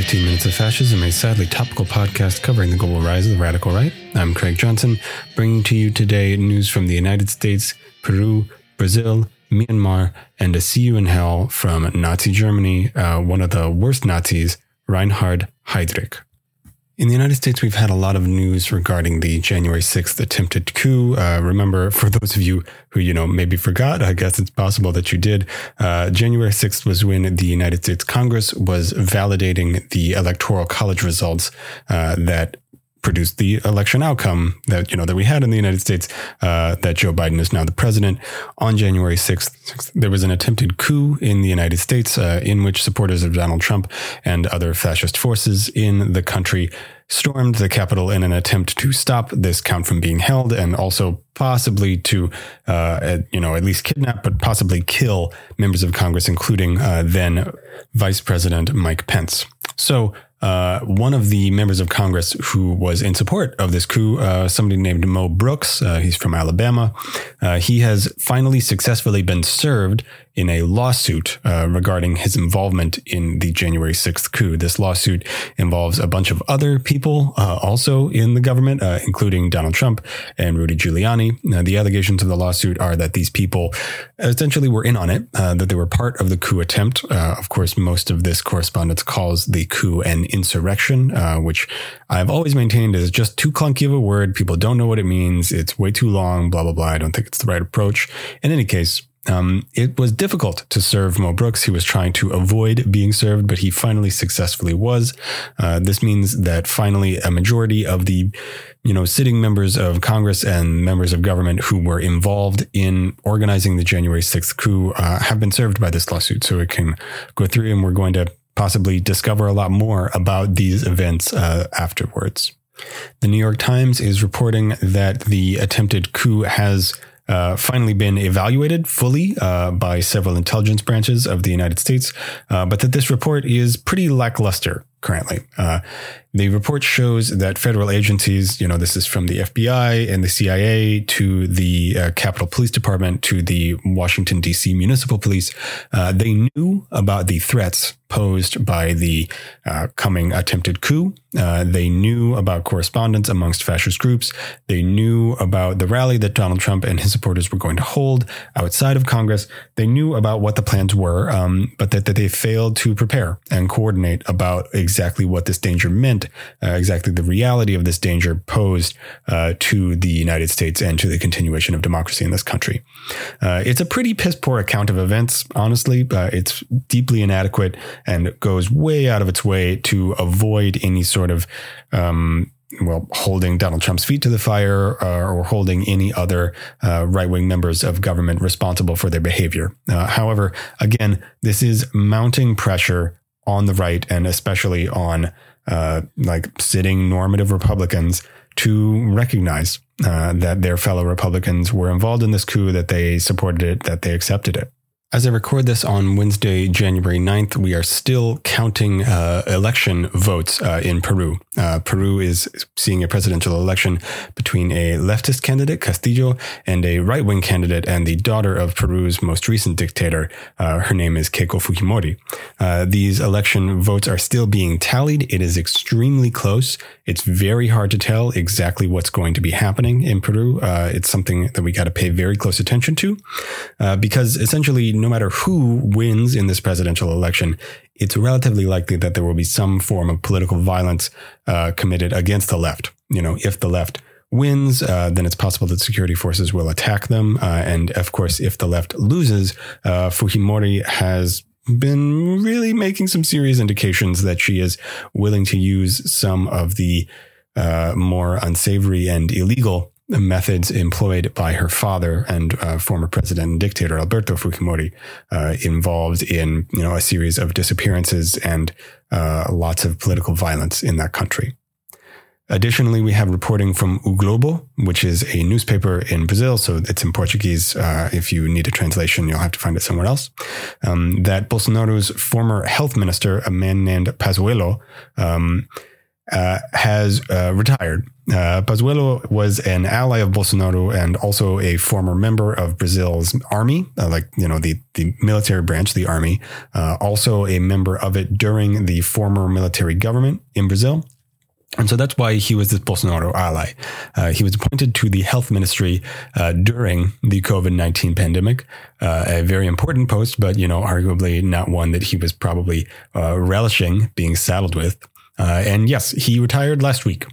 15 Minutes of Fascism, a sadly topical podcast covering the global rise of the radical right. I'm Craig Johnson, bringing to you today news from the United States, Peru, Brazil, Myanmar, and a see you in hell from Nazi Germany, uh, one of the worst Nazis, Reinhard Heydrich. In the United States, we've had a lot of news regarding the January 6th attempted coup. Uh, remember, for those of you who, you know, maybe forgot, I guess it's possible that you did. Uh, January 6th was when the United States Congress was validating the electoral college results uh, that produced the election outcome that you know that we had in the United States uh, that Joe Biden is now the president. On January 6th, there was an attempted coup in the United States uh, in which supporters of Donald Trump and other fascist forces in the country stormed the Capitol in an attempt to stop this count from being held and also possibly to, uh, you know, at least kidnap, but possibly kill members of Congress, including uh, then Vice President Mike Pence. So uh, one of the members of Congress who was in support of this coup, uh, somebody named Mo Brooks, uh, he's from Alabama, uh, he has finally successfully been served in a lawsuit uh, regarding his involvement in the January 6th coup. This lawsuit involves a bunch of other people uh, also in the government, uh, including Donald Trump and Rudy Giuliani. the allegations of the lawsuit are that these people essentially were in on it, uh, that they were part of the coup attempt. Uh, of course, most of this correspondence calls the coup an insurrection, uh, which I've always maintained is just too clunky of a word. People don't know what it means. It's way too long, blah, blah, blah. I don't think it's the right approach. In any case, um, it was difficult to serve Mo Brooks. He was trying to avoid being served, but he finally successfully was. Uh, this means that finally a majority of the, you know, sitting members of Congress and members of government who were involved in organizing the January 6th coup uh, have been served by this lawsuit. So it can go through and we're going to possibly discover a lot more about these events uh, afterwards. The New York Times is reporting that the attempted coup has uh, finally been evaluated fully uh, by several intelligence branches of the United States, uh, but that this report is pretty lackluster currently. Uh, the report shows that federal agencies, you know, this is from the FBI and the CIA to the uh, Capitol Police Department to the Washington, D.C. Municipal Police, uh, they knew about the threats posed by the uh, coming attempted coup. Uh, they knew about correspondence amongst fascist groups. They knew about the rally that Donald Trump and his supporters were going to hold outside of Congress. They knew about what the plans were, um, but that, that they failed to prepare and coordinate about exactly what this danger meant, uh, exactly the reality of this danger posed uh, to the United States and to the continuation of democracy in this country. Uh, it's a pretty piss poor account of events, honestly. It's deeply inadequate and goes way out of its way to avoid any sort of um, well, holding Donald Trump's feet to the fire uh, or holding any other uh, right wing members of government responsible for their behavior. Uh, however, again, this is mounting pressure on the right and especially on uh, like sitting normative Republicans to recognize uh, that their fellow Republicans were involved in this coup, that they supported it, that they accepted it. As I record this on Wednesday, January 9th, we are still counting uh, election votes uh, in Peru. Uh, Peru is seeing a presidential election between a leftist candidate, Castillo, and a right wing candidate and the daughter of Peru's most recent dictator. Uh, her name is Keiko Fujimori. Uh, these election votes are still being tallied. It is extremely close. It's very hard to tell exactly what's going to be happening in Peru. Uh, it's something that we got to pay very close attention to because essentially, no matter who wins in this presidential election, it's relatively likely that there will be some form of political violence uh, committed against the left. You know, if the left wins, uh, then it's possible that security forces will attack them. Uh, and of course, if the left loses, uh, Fujimori has been really making some serious indications that she is willing to use some of the uh, more unsavory and illegal methods employed by her father and uh, former president and dictator Alberto Fujimori uh, involved in you know a series of disappearances and uh, lots of political violence in that country. Additionally, we have reporting from O Globo, which is a newspaper in Brazil. So it's in Portuguese. Uh, if you need a translation, you'll have to find it somewhere else. Um, that Bolsonaro's former health minister, a man named Pazuello, um, uh, has uh, retired. Uh, Pazuello was an ally of Bolsonaro and also a former member of Brazil's army, uh, like you know the the military branch, the army. Uh, also a member of it during the former military government in Brazil. And so that's why he was this Bolsonaro ally. Uh, he was appointed to the health ministry uh, during the COVID 19 pandemic, uh, a very important post, but, you know, arguably not one that he was probably uh, relishing being saddled with. Uh, and yes, he retired last week.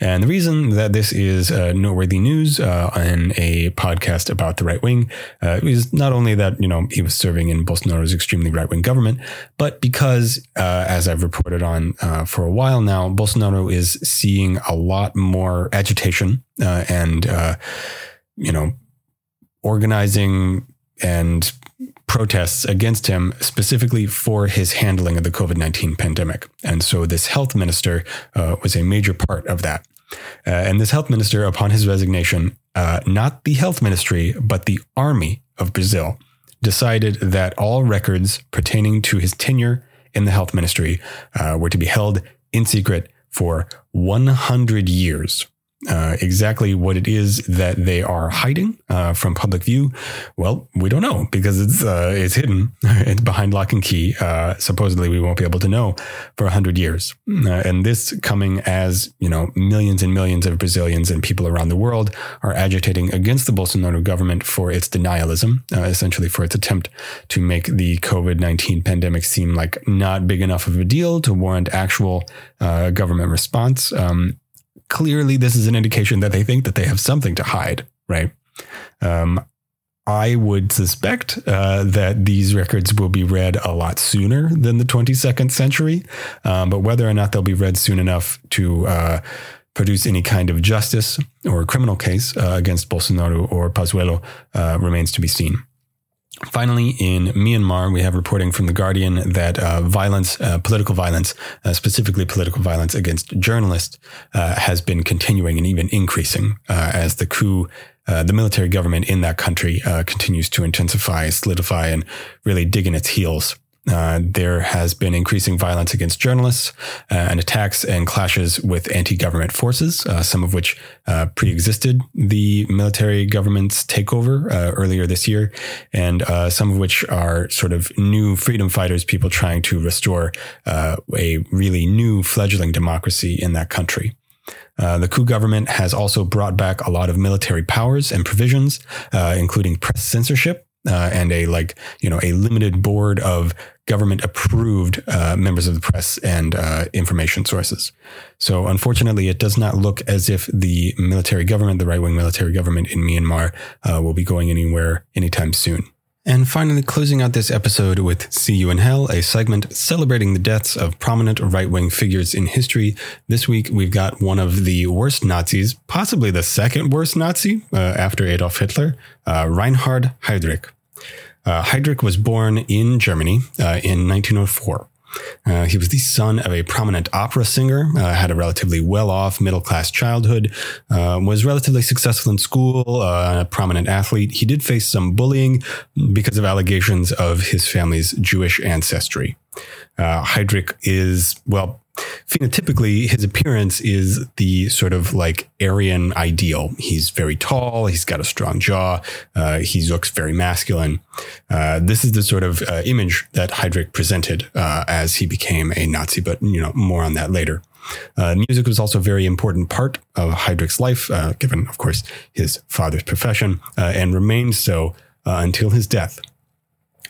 And the reason that this is uh, noteworthy news uh, in a podcast about the right wing uh, is not only that, you know, he was serving in Bolsonaro's extremely right wing government, but because, uh, as I've reported on uh, for a while now, Bolsonaro is seeing a lot more agitation and, you know, organizing and protests against him specifically for his handling of the COVID 19 pandemic. And so this health minister uh, was a major part of that. Uh, and this health minister, upon his resignation, uh, not the health ministry, but the army of Brazil, decided that all records pertaining to his tenure in the health ministry uh, were to be held in secret for 100 years. Uh, exactly what it is that they are hiding uh, from public view, well, we don't know because it's uh, it's hidden. it's behind lock and key. Uh, supposedly, we won't be able to know for hundred years. Uh, and this coming as you know, millions and millions of Brazilians and people around the world are agitating against the Bolsonaro government for its denialism, essentially for its attempt to make the COVID nineteen pandemic seem like not big enough of a deal to warrant actual government response. Um, clearly this is an indication that they think that they have something to hide, right? Um, I would suspect uh, that these records will be read a lot sooner than the 22nd century, um, but whether or not they'll be read soon enough to uh, produce any kind of justice or criminal case uh, against Bolsonaro or Pazuello uh, remains to be seen. Finally, in Myanmar, we have reporting from The Guardian that uh, violence, uh, political violence, uh, specifically political violence against journalists, uh, has been continuing and even increasing uh, as the coup, uh, the military government in that country continues to intensify, solidify, and really dig in its heels uh, there has been increasing violence against journalists uh, and attacks and clashes with anti-government forces, uh, some of which uh, pre-existed the military government's takeover uh, earlier this year, and some of which are sort of new freedom fighters, people trying to restore a really new fledgling democracy in that country. Uh, the coup government has also brought back a lot of military powers and provisions, uh, including press censorship, uh, and a like you know a limited board of government approved uh, members of the press and uh, information sources. So unfortunately, it does not look as if the military government, the right wing military government in Myanmar, uh, will be going anywhere anytime soon. And finally, closing out this episode with See You in Hell, a segment celebrating the deaths of prominent right wing figures in history. This week, we've got one of the worst Nazis, possibly the second worst Nazi uh, after Adolf Hitler, uh, Reinhard Heydrich. Uh, Heydrich was born in Germany uh, in 1904. Uh, he was the son of a prominent opera singer, uh, had a relatively well off middle class childhood, uh, was relatively successful in school, uh, a prominent athlete. He did face some bullying because of allegations of his family's Jewish ancestry. Uh, Heydrich is, well, phenotypically, his appearance is the sort of like Aryan ideal. He's very tall. He's got a strong jaw. Uh, he looks very masculine. Uh, this is the sort of uh, image that Heydrich presented uh, as he became a Nazi, but you know more on that later. Uh, music was also a very important part of Heydrich's life, uh, given, of course, his father's profession, and remained so until his death.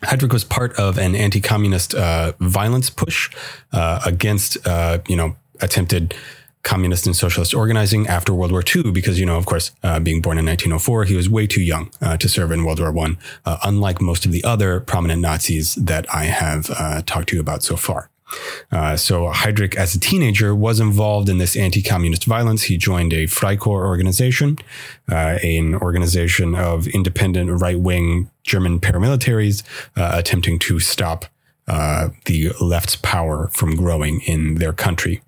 Heydrich was part of an anti-communist uh, violence push uh, against, uh, you know, attempted communist and socialist organizing after World War II, because, you know, of course, uh, being born in 1904, he was way too young uh, to serve in World War I, uh, unlike most of the other prominent Nazis that I have talked to you about so far. Uh, so Heydrich, as a teenager, was involved in this anti-communist violence. He joined a Freikorps organization, uh, an organization of independent right-wing German paramilitaries uh, attempting to stop uh, the left's power from growing in their country.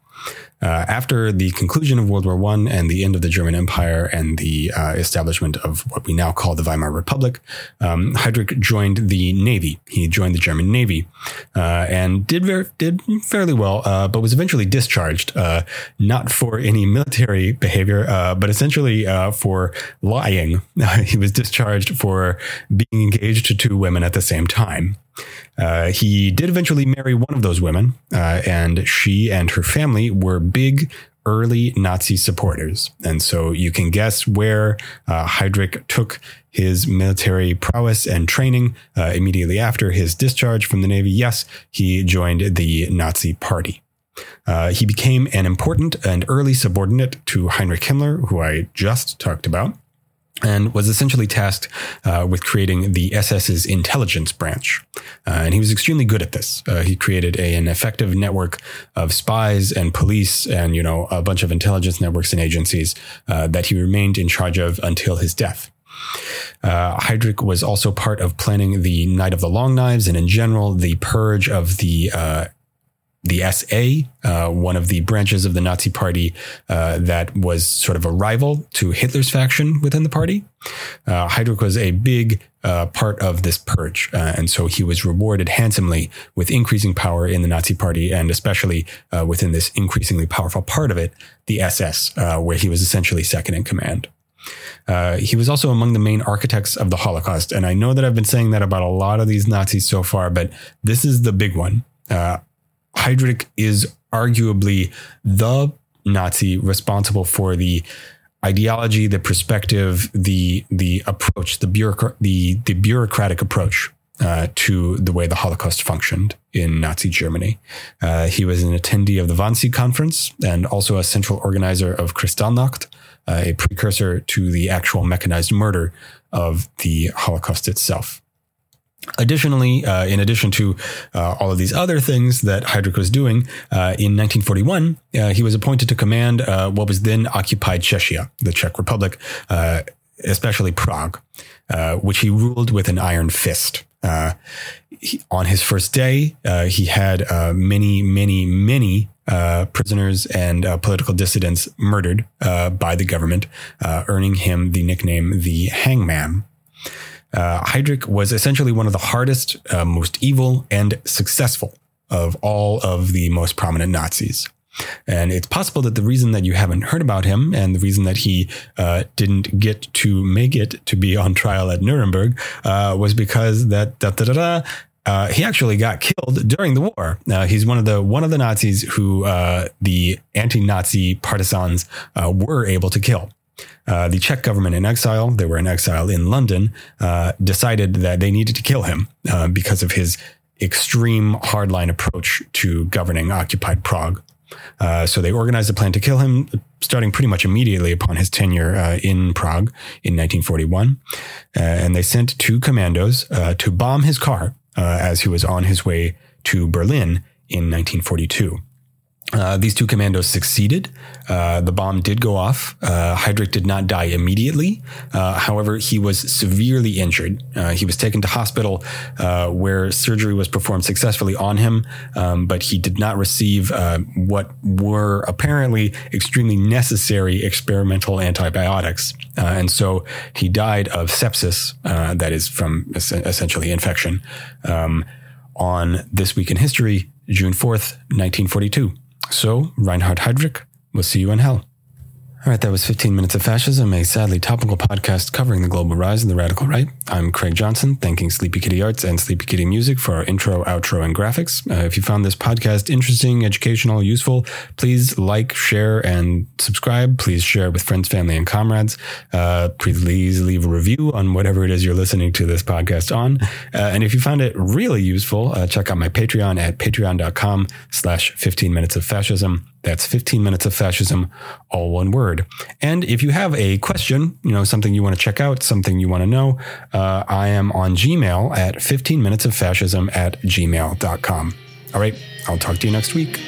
Uh, after the conclusion of World War I and the end of the German Empire and the uh, establishment of what we now call the Weimar Republic, um, Heydrich joined the Navy. He joined the German Navy uh, and did ver- did fairly well, uh, but was eventually discharged, uh, not for any military behavior, but essentially for lying. he was discharged for being engaged to two women at the same time. Uh, he did eventually marry one of those women, uh, and she and her family were big early Nazi supporters. And so you can guess where uh, Heydrich took his military prowess and training uh, immediately after his discharge from the Navy. Yes, he joined the Nazi Party. Uh, he became an important and early subordinate to Heinrich Himmler, who I just talked about and was essentially tasked uh, with creating the SS's intelligence branch. Uh, and he was extremely good at this. Uh, he created a, an effective network of spies and police and, you know, a bunch of intelligence networks and agencies uh, that he remained in charge of until his death. Uh, Heydrich was also part of planning the Night of the Long Knives and, in general, the purge of the uh, the SA, uh, one of the branches of the Nazi party uh, that was sort of a rival to Hitler's faction within the party. Uh, Heydrich was a big uh, part of this purge, uh, and so he was rewarded handsomely with increasing power in the Nazi party, and especially uh, within this increasingly powerful part of it, the SS, where he was essentially second in command. Uh, he was also among the main architects of the Holocaust. And I know that I've been saying that about a lot of these Nazis so far, but this is the big one. Uh, Heydrich is arguably the Nazi responsible for the ideology, the perspective, the the approach, the bureaucrat, the the bureaucratic approach uh, to the way the Holocaust functioned in Nazi Germany. Uh, he was an attendee of the Wannsee Conference and also a central organizer of Kristallnacht, uh, a precursor to the actual mechanized murder of the Holocaust itself. Additionally, uh, in addition to uh, all of these other things that Heydrich was doing, uh, in 1941, uh, he was appointed to command uh, what was then occupied Czechia, the Czech Republic, uh, especially Prague, which he ruled with an iron fist. He, on his first day, he had many, many, many prisoners and political dissidents murdered by the government, earning him the nickname the Hangman uh, Heydrich was essentially one of the hardest, uh, most evil, and successful of all of the most prominent Nazis. And it's possible that the reason that you haven't heard about him and the reason that he uh, didn't get to make it to be on trial at Nuremberg uh, was because that da, da, da, uh, he actually got killed during the war. Uh, he's one of the one of the Nazis who uh, the anti-Nazi partisans uh, were able to kill. Uh, the Czech government in exile, they were in exile in London, uh, decided that they needed to kill him uh, because of his extreme hardline approach to governing occupied Prague. Uh, so they organized a plan to kill him, starting pretty much immediately upon his tenure uh, in Prague in 1941. and they sent two commandos to bomb his car as he was on his way to Berlin in 1942. Uh, these two commandos succeeded. Uh, the bomb did go off. Uh, Heydrich did not die immediately. Uh, however, he was severely injured. Uh, he was taken to hospital uh, where surgery was performed successfully on him, um, but he did not receive what were apparently extremely necessary experimental antibiotics. and so he died of sepsis, that is from essentially infection, um, on This Week in History, June 4th, 1942. So, Reinhard Heydrich, we'll see you in hell. All right, that was 15 Minutes of Fascism, a sadly topical podcast covering the global rise of the radical right. I'm Craig Johnson, thanking Sleepy Kitty Arts and Sleepy Kitty Music for our intro, outro, and graphics. Uh, if you found this podcast interesting, educational, useful, please like, share, and subscribe. Please share with friends, family, and comrades. Uh, please leave a review on whatever it is you're listening to this podcast on. Uh, and if you found it really useful, uh, check out my Patreon at patreon.com slash 15 minutes of fascism. That's 15 minutes of fascism, all one word. And if you have a question, you know, something you want to check out, something you want to know, uh, I am on Gmail at 15 minutes of fascism at gmail.com. All right. I'll talk to you next week.